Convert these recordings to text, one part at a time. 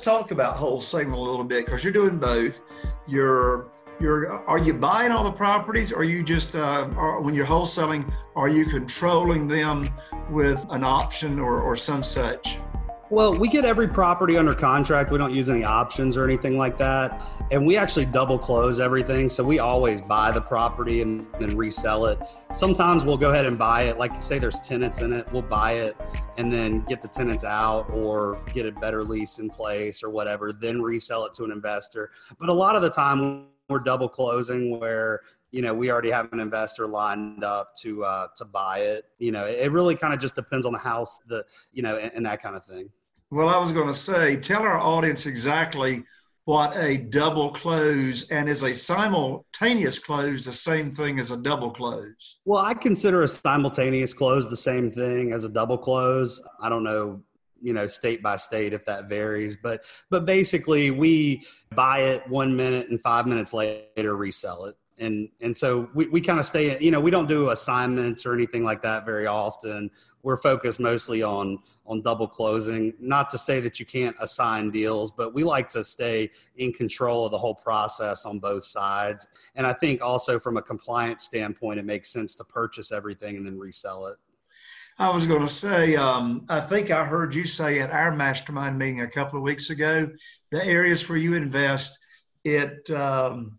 Talk about wholesaling a little bit because you're doing both. You're you're are you buying all the properties or are you just uh, or when you're wholesaling are you controlling them with an option or, or some such well we get every property under contract. We don't use any options or anything like that. And we actually double close everything. So we always buy the property and then resell it. Sometimes we'll go ahead and buy it. Like say there's tenants in it we'll buy it and then get the tenants out or get a better lease in place or whatever then resell it to an investor. But a lot of the time we're double closing where you know we already have an investor lined up to uh, to buy it. You know it really kind of just depends on the house the you know and, and that kind of thing well i was going to say tell our audience exactly what a double close and is a simultaneous close the same thing as a double close? Well i consider a simultaneous close the same thing as a double close. I don't know you know state by state if that varies but but basically we buy it one minute and five minutes later resell it and and so we, we kind of stay you know we don't do assignments or anything like that very often. We're focused mostly on on double closing. Not to say that you can't assign deals but we like to stay in control of the whole process on both sides. And i think also from a compliance standpoint it makes sense to purchase everything and then resell it. I was going to say, um, I think I heard you say at our mastermind meeting a couple of weeks ago, the areas where you invest, it um,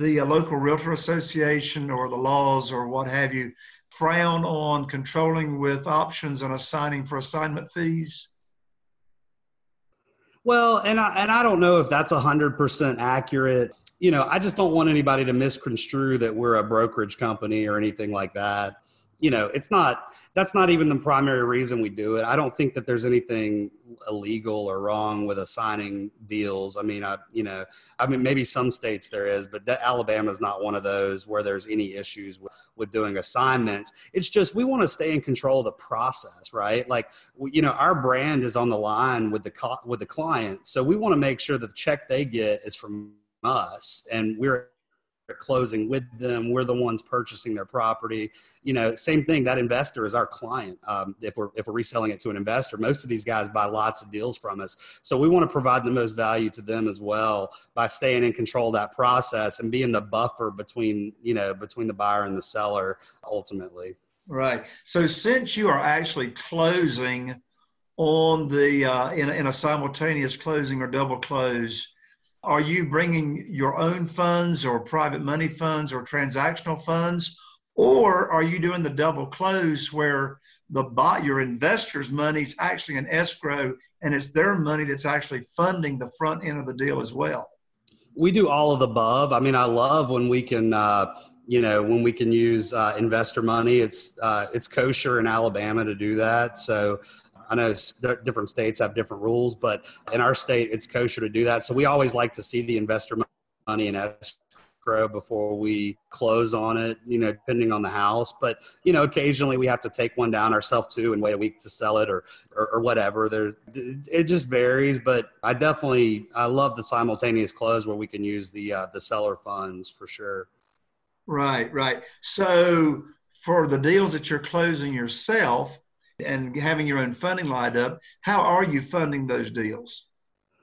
the uh, local realtor association or the laws or what have you frown on controlling with options and assigning for assignment fees. Well, and I and I don't know if that's hundred percent accurate. You know, I just don't want anybody to misconstrue that we're a brokerage company or anything like that. You know, it's not that's not even the primary reason we do it. I don't think that there's anything illegal or wrong with assigning deals. I mean, I you know, I mean maybe some states there is, but Alabama is not one of those where there's any issues with, with doing assignments. It's just we want to stay in control of the process, right? Like you know, our brand is on the line with the with the client, so we want to make sure that the check they get is from us, and we're closing with them. We're the ones purchasing their property. You know, same thing. That investor is our client. Um, if we're if we're reselling it to an investor, most of these guys buy lots of deals from us. So we want to provide the most value to them as well by staying in control of that process and being the buffer between you know between the buyer and the seller ultimately. Right. So since you are actually closing on the uh, in, in a simultaneous closing or double close are you bringing your own funds or private money funds or transactional funds? Or are you doing the double close where the bot your investors' money is actually an escrow, and it's their money that's actually funding the front end of the deal as well. We do all of the above. I mean, I love when we can. Uh, you know when we can use uh, investor money it's uh, it's kosher in alabama to do that so I know different states have different rules, but in our state, it's kosher to do that. So we always like to see the investor money in escrow before we close on it, you know, depending on the house. But, you know, occasionally we have to take one down ourselves too and wait a week to sell it or, or, or whatever. There, it just varies, but I definitely, I love the simultaneous close where we can use the, uh, the seller funds for sure. Right, right. So for the deals that you're closing yourself, and having your own funding lined up, how are you funding those deals?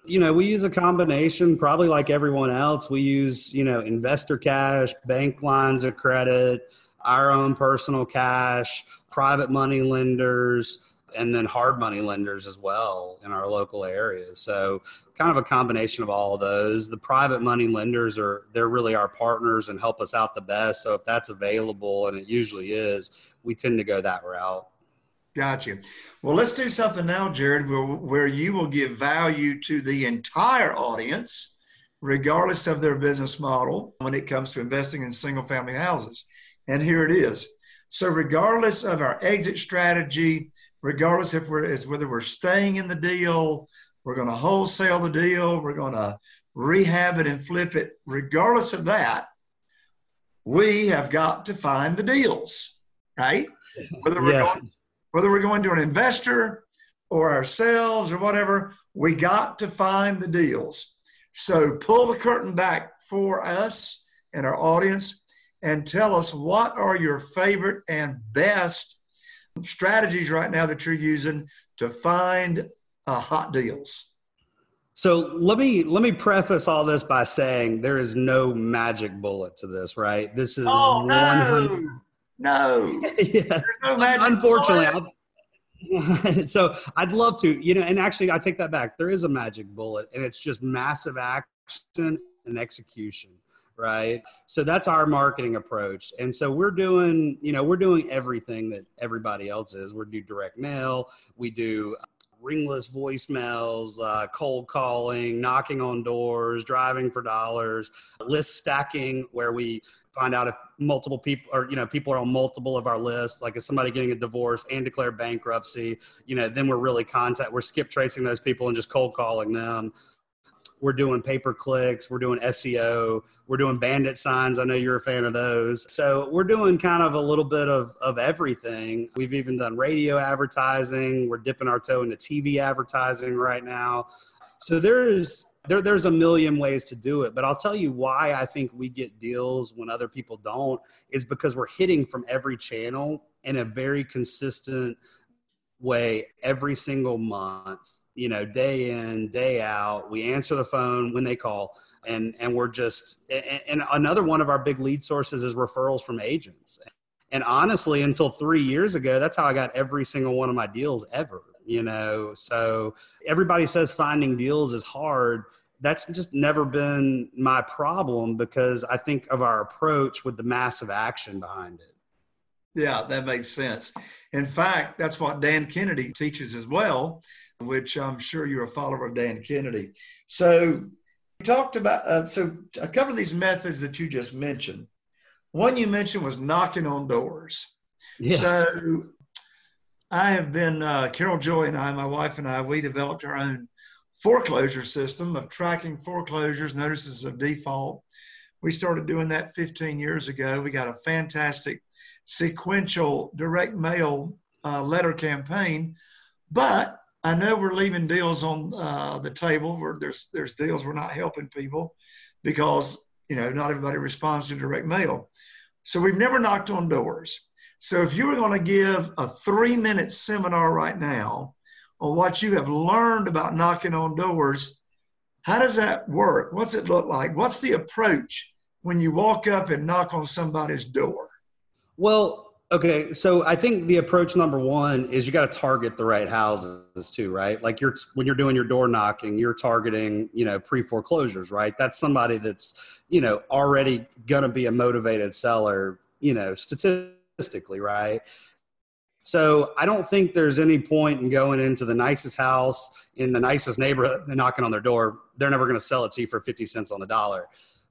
You know, we use a combination, probably like everyone else. We use, you know, investor cash, bank lines of credit, our own personal cash, private money lenders, and then hard money lenders as well in our local areas. So, kind of a combination of all of those. The private money lenders are they're really our partners and help us out the best. So, if that's available, and it usually is, we tend to go that route. Gotcha. Well, let's do something now, Jared, where, where you will give value to the entire audience, regardless of their business model, when it comes to investing in single family houses. And here it is. So, regardless of our exit strategy, regardless if we're is whether we're staying in the deal, we're going to wholesale the deal, we're going to rehab it and flip it, regardless of that, we have got to find the deals, right? Whether we're yeah. going whether we're going to an investor or ourselves or whatever, we got to find the deals. So pull the curtain back for us and our audience and tell us what are your favorite and best strategies right now that you're using to find uh, hot deals. So let me let me preface all this by saying there is no magic bullet to this, right? This is oh, 100 no. No. yeah. No Unfortunately. so I'd love to, you know, and actually I take that back. There is a magic bullet and it's just massive action and execution right so that's our marketing approach and so we're doing you know we're doing everything that everybody else is we do direct mail we do ringless voicemails, uh, cold calling, knocking on doors, driving for dollars, list stacking, where we find out if multiple people or you know people are on multiple of our lists. Like if somebody getting a divorce and declare bankruptcy you know then we're really contact we're skip tracing those people and just cold calling them we're doing pay per clicks we're doing seo we're doing bandit signs. I know you're a fan of those. So we're doing kind of a little bit of, of everything. We've even done radio advertising. We're dipping our toe into tv advertising right now. So there's there, there's a million ways to do it, but I'll tell you why I think we get deals when other people don't is because we're hitting from every channel in a very consistent way every single month, you know, day in, day out. We answer the phone when they call and and we're just and another one of our big lead sources is referrals from agents. And honestly, until 3 years ago, that's how I got every single one of my deals ever you know so everybody says finding deals is hard that's just never been my problem because i think of our approach with the massive action behind it yeah that makes sense in fact that's what dan kennedy teaches as well which i'm sure you're a follower of dan kennedy so you talked about uh, so a couple of these methods that you just mentioned one you mentioned was knocking on doors yeah. so I have been, uh, Carol Joy and I, my wife and I, we developed our own foreclosure system of tracking foreclosures, notices of default. We started doing that 15 years ago. We got a fantastic sequential direct mail uh, letter campaign, but I know we're leaving deals on uh, the table where there's there's deals we're not helping people because you know not everybody responds to direct mail. So we've never knocked on doors. So if you were going to give a three minute seminar right now on what you have learned about knocking on doors, how does that work? What's it look like? What's the approach when you walk up and knock on somebody's door? Well, okay. So I think the approach number one is you got to target the right houses too, right? Like you're, when you're doing your door knocking, you're targeting, you know, pre foreclosures, right? That's somebody that's, you know, already to be a motivated seller, you know, statistically statistically, right? So I don't think there's any point in going into the nicest house in the nicest neighborhood and knocking on their door. They're never going to sell it to you for 50 cents on the dollar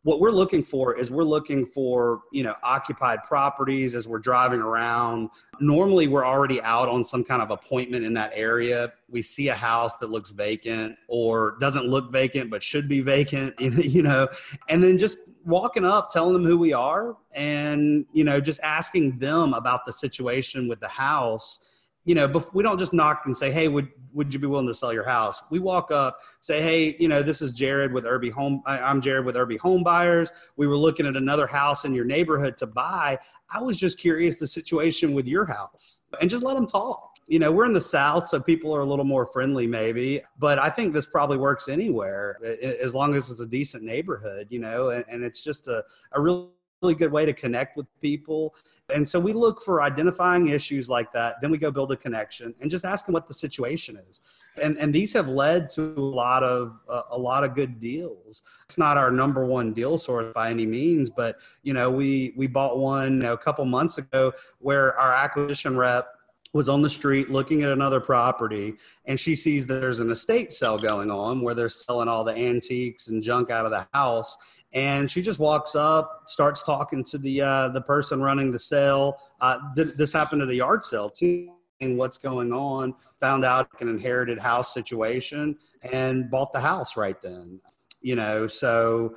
what we're looking for is we're looking for you know occupied properties as we're driving around. Normally we're already out on some kind of appointment in that area. We see a house that looks vacant or doesn't look vacant but should be vacant you know and then just walking up telling them who we are and you know just asking them about the situation with the house you know, we don't just knock and say, "Hey, would would you be willing to sell your house?" We walk up, say, "Hey, you know, this is Jared with Irby Home. I'm Jared with Irby Home Buyers. We were looking at another house in your neighborhood to buy. I was just curious the situation with your house, and just let them talk." You know, we're in the South, so people are a little more friendly, maybe. But I think this probably works anywhere, as long as it's a decent neighborhood. You know, and, and it's just a a real really good way to connect with people. And so we look for identifying issues like that. Then we go build a connection and just ask them what the situation is. And, and these have led to a lot of uh, a lot of good deals. It's not our number one deal source by any means, but you know we we bought one you know, a couple months ago where our acquisition rep was on the street looking at another property and she sees that there's an estate sale going on where they're selling all the antiques and junk out of the house and she just walks up, starts talking to the uh, the person running the sale. Uh, th- this happened at a yard sale too. And what's going on? Found out an inherited house situation and bought the house right then. You know, so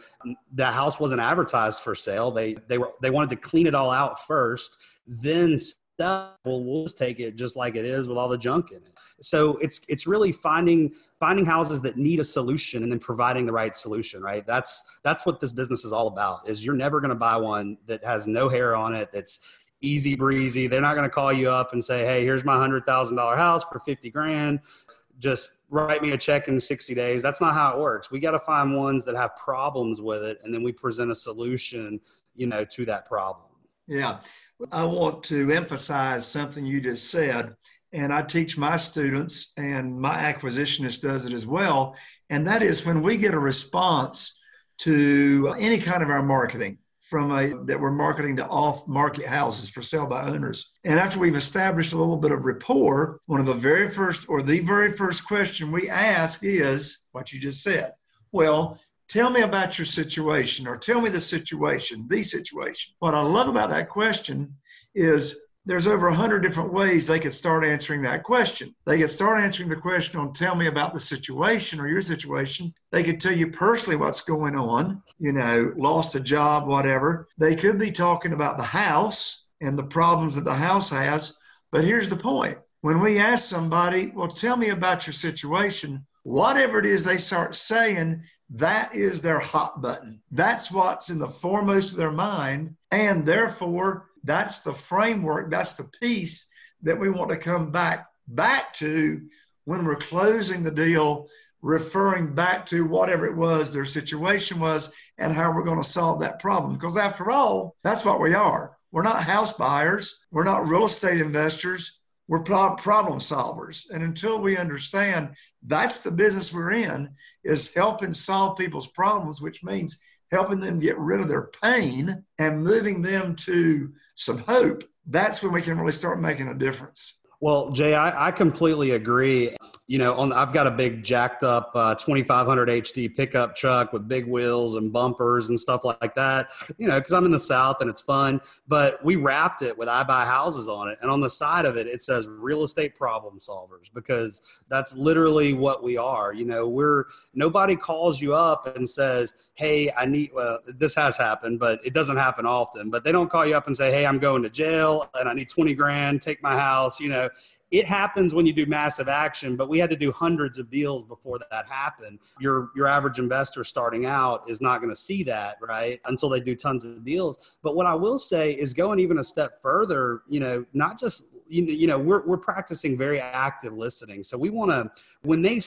the house wasn't advertised for sale. They they were they wanted to clean it all out first, then well, we'll just take it just like it is with all the junk in it. So it's it's really finding finding houses that need a solution and then providing the right solution, right? That's that's what this business is all about. Is you're never going to buy one that has no hair on it that's easy breezy. They're not going to call you up and say, "Hey, here's my hundred thousand dollar house for fifty grand." Just write me a check in 60 days. That's not how it works. We got to find ones that have problems with it, and then we present a solution, you know, to that problem. Yeah. I want to emphasize something you just said. And I teach my students, and my acquisitionist does it as well. And that is when we get a response to any kind of our marketing from a that we're marketing to off market houses for sale by owners. And after we've established a little bit of rapport, one of the very first or the very first question we ask is what you just said. Well, Tell me about your situation, or tell me the situation, the situation. What I love about that question is there's over a hundred different ways they could start answering that question. They could start answering the question on tell me about the situation or your situation. They could tell you personally what's going on, you know, lost a job, whatever. They could be talking about the house and the problems that the house has. But here's the point. When we ask somebody, well, tell me about your situation, whatever it is they start saying, that is their hot button. That's what's in the foremost of their mind. And therefore, that's the framework, that's the piece that we want to come back back to when we're closing the deal, referring back to whatever it was their situation was and how we're going to solve that problem. Because after all, that's what we are. We're not house buyers, we're not real estate investors, we're problem solvers. And until we understand that's the business we're in, is helping solve people's problems, which means helping them get rid of their pain and moving them to some hope, that's when we can really start making a difference. Well, Jay, I, I completely agree you know, on I've got a big jacked up uh, 2500 HD pickup truck with big wheels and bumpers and stuff like that. You know, because I'm in the South and it's fun. But we wrapped it with I buy houses on it, and on the side of it it says real estate problem solvers because that's literally what we are. You know, we're nobody calls you up and says, "Hey, I need." Well, this has happened, but it doesn't happen often. But they don't call you up and say, "Hey, I'm going to jail and I need 20 grand. Take my house." You know, it happens when you do massive action, but we had to do hundreds of deals before that happened. Your your average investor starting out is not going to see that, right? Until they do tons of deals. But what I will say is going even a step further, you know, not just you know, you know we're we're practicing very active listening. So we want to when they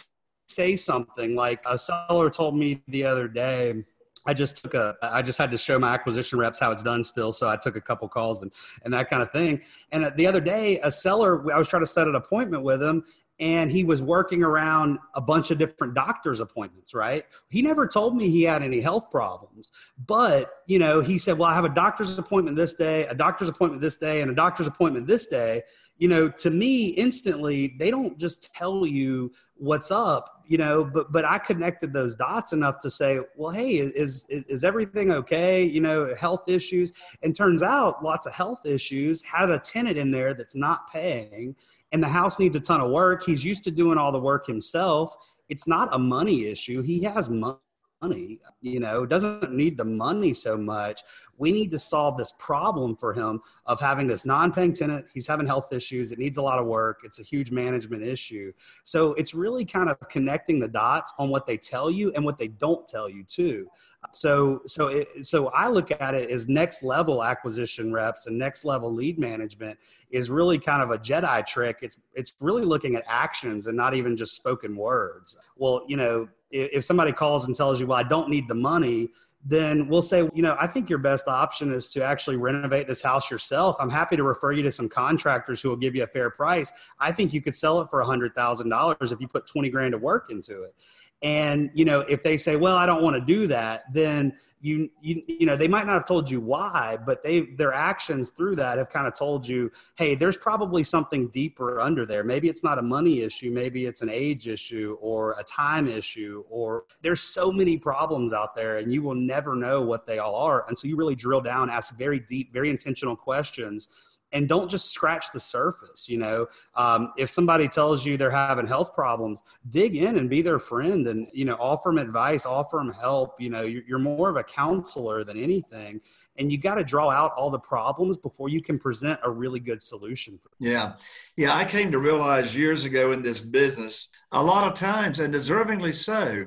say something like a seller told me the other day I just took a, I just had to show my acquisition reps how it's done still. So I took a couple calls and, and that kind of thing. And uh, the other day, a seller, I was trying to set an appointment with him and he was working around a bunch of different doctor's appointments, right? He never told me he had any health problems, but you know, he said, well, I have a doctor's appointment this day, a doctor's appointment this day, and a doctor's appointment this day you know, to me, instantly, they don't just tell you what's up, you know, but but I connected those dots enough to say, well, hey, is is, everything okay? You know, health issues, and turns out lots of health issues had a tenant in there that's not paying, and the house needs a ton of work. He's used to doing all the work himself. It's not a money issue. He has money money. You know doesn't need the money so much. We need to solve this problem for him of having this non-paying tenant. He's having health issues. It needs a lot of work. It's a huge management issue. So it's really kind of connecting the dots on what they tell you and what they don't tell you too. So so it, so i look at it as next level acquisition reps and next level lead management is really kind of a jedi trick. It's it's really looking at actions and not even just spoken words. Well you know if somebody calls and tells you, well, I don't need the money, then we'll say, you know, I think your best option is to actually renovate this house yourself. I'm happy to refer you to some contractors who will give you a fair price. I think you could sell it for a hundred thousand dollars if you put 20 grand of work into it. And, you know, if they say, well, I don't want to do that, then you, you, you know, they might not have told you why, but they, their actions through that have kind of told you, hey, there's probably something deeper under there. Maybe it's not a money issue. Maybe it's an age issue or a time issue, or there's so many problems out there and you will never know what they all are until you really drill down, ask very deep, very intentional questions and don't just scratch the surface you know um, if somebody tells you they're having health problems dig in and be their friend and you know offer them advice offer them help you know you're, you're more of a counselor than anything and you got to draw out all the problems before you can present a really good solution yeah. Yeah i came to realize years ago in this business a lot of times and deservingly so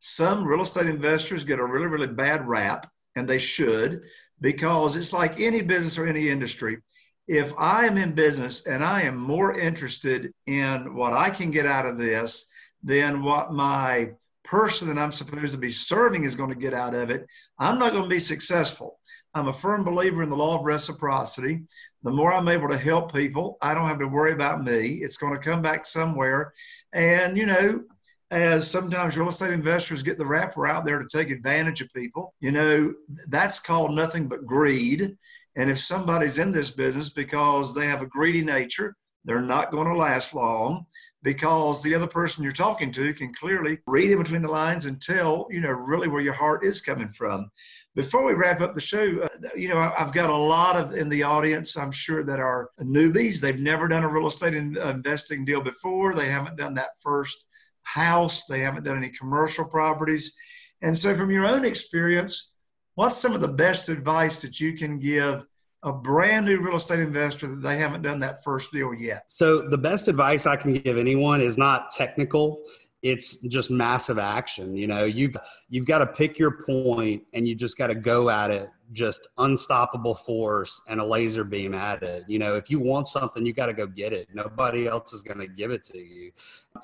some real estate investors get a really really bad rap and they should because it's like any business or any industry. If I am in business and I am more interested in what I can get out of this than what my person that I'm supposed to be serving is going to get out of it, I'm not going to be successful. I'm a firm believer in the law of reciprocity. The more I'm able to help people, I don't have to worry about me. It's going to come back somewhere. And, you know, as sometimes real estate investors get the wrapper out there to take advantage of people, you know, that's called nothing but greed. And if somebody's in this business because they have a greedy nature, they're not going to last long because the other person you're talking to can clearly read in between the lines and tell, you know, really where your heart is coming from. Before we wrap up the show, uh, you know, I've got a lot of in the audience, I'm sure, that are newbies. They've never done a real estate in, uh, investing deal before. They haven't done that first house. They haven't done any commercial properties. And so, from your own experience, what's some of the best advice that you can give a brand new real estate investor that they haven't done that first deal yet? So, the best advice I can give anyone is not technical. It's just massive action. You know, you've you've got to pick your point and you just got to go at it just unstoppable force and a laser beam at it. You know, if you want something, you got to go get it. Nobody else is going to give it to you.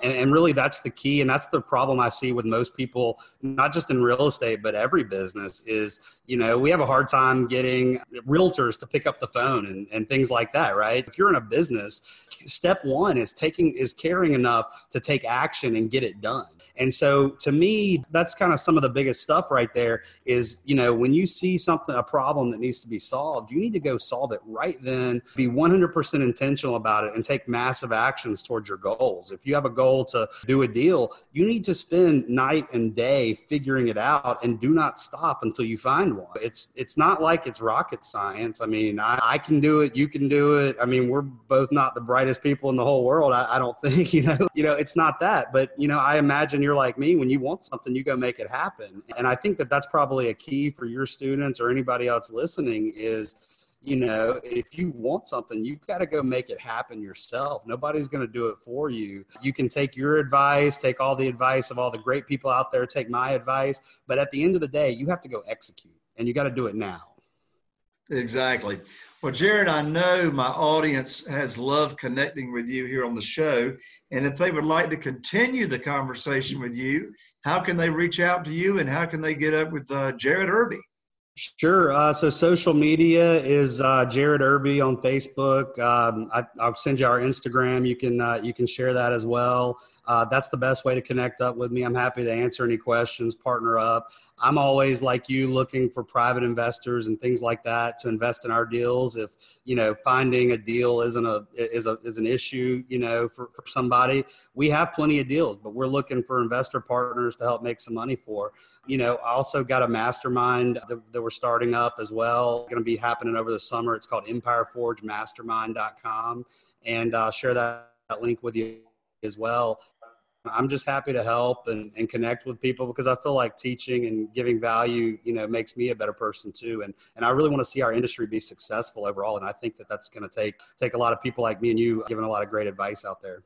And, and, really, that's the key. And that's the problem I see with most people, not just in real estate, but every business is, you know, we have a hard time getting realtors to pick up the phone and, and things like that, right? If you're in a business, step one is taking, is caring enough to take action and get it done. And so to me, that's kind of some of the biggest stuff right there is, you know, when you see something, a problem that needs to be solved, you need to go solve it right then, be 100% intentional about it, and take massive actions towards your goals. If you have a goal to do a deal, you need to spend night and day figuring it out and do not stop until you find one. It's it's not like it's rocket science. I mean, I, I can do it, you can do it. I mean, we're both not the brightest people in the whole world. I, I don't think, you know, you know, it's not that. But, you know, I imagine you're like me. When you want something, you go make it happen. And I think that that's probably a key for your students or any anybody else listening is you know, if you want something, you've got to go make it happen yourself. Nobody's going to do it for you. You can take your advice, take all the advice of all the great people out there, take my advice. But at the end of the day, you have to go execute and you got to do it now. Exactly. Well, Jared, I know my audience has loved connecting with you here on the show. And if they would like to continue the conversation with you, how can they reach out to you and how can they get up with uh, Jared Irby? Sure. Uh, so social media is uh, Jared Irby on Facebook. Um, I, will send you our Instagram. You can uh, you can share that as well. Uh, that's the best way to connect up with me. I'm happy to answer any questions, partner up. I'm always like you looking for private investors and things like that to invest in our deals. If you know finding a deal isn't a is a is an issue, you know, for, for somebody, we have plenty of deals, but we're looking for investor partners to help make some money for. You know, I also got a mastermind that, that we're starting up as well. Going to be happening over the summer. It's called EmpireForgeMastermind.com, and uh, share that, that link with you as well. I'm just happy to help and, and connect with people because I feel like teaching and giving value, you know, makes me a better person too. And, and I really want to see our industry be successful overall. And I think that that's going to take, take a lot of people like me and you giving a lot of great advice out there.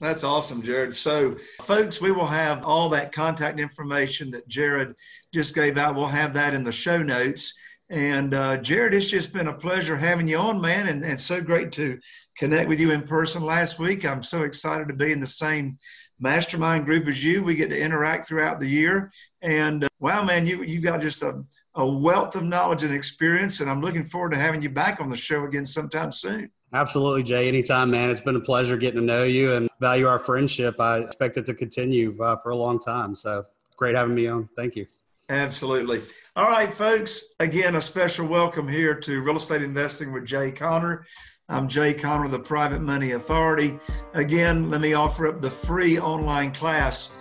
That's awesome, Jared. So, folks, we will have all that contact information that Jared just gave out. We'll have that in the show notes. And uh, Jared, it's just been a pleasure having you on, man, and, and so great to connect with you in person last week. I'm so excited to be in the same mastermind group as you. We get to interact throughout the year. And uh, wow, man, you, you got just a, a wealth of knowledge and experience. And I'm looking forward to having you back on the show again sometime soon. Absolutely, Jay. Anytime, man. It's been a pleasure getting to know you and value our friendship. I expect it to continue uh, for a long time. So great having me on. Thank you. Absolutely. All right, folks. Again, a special welcome here to Real Estate Investing with Jay Conner. I'm Jay Conner, the Private Money Authority. Again, let me offer up the free online class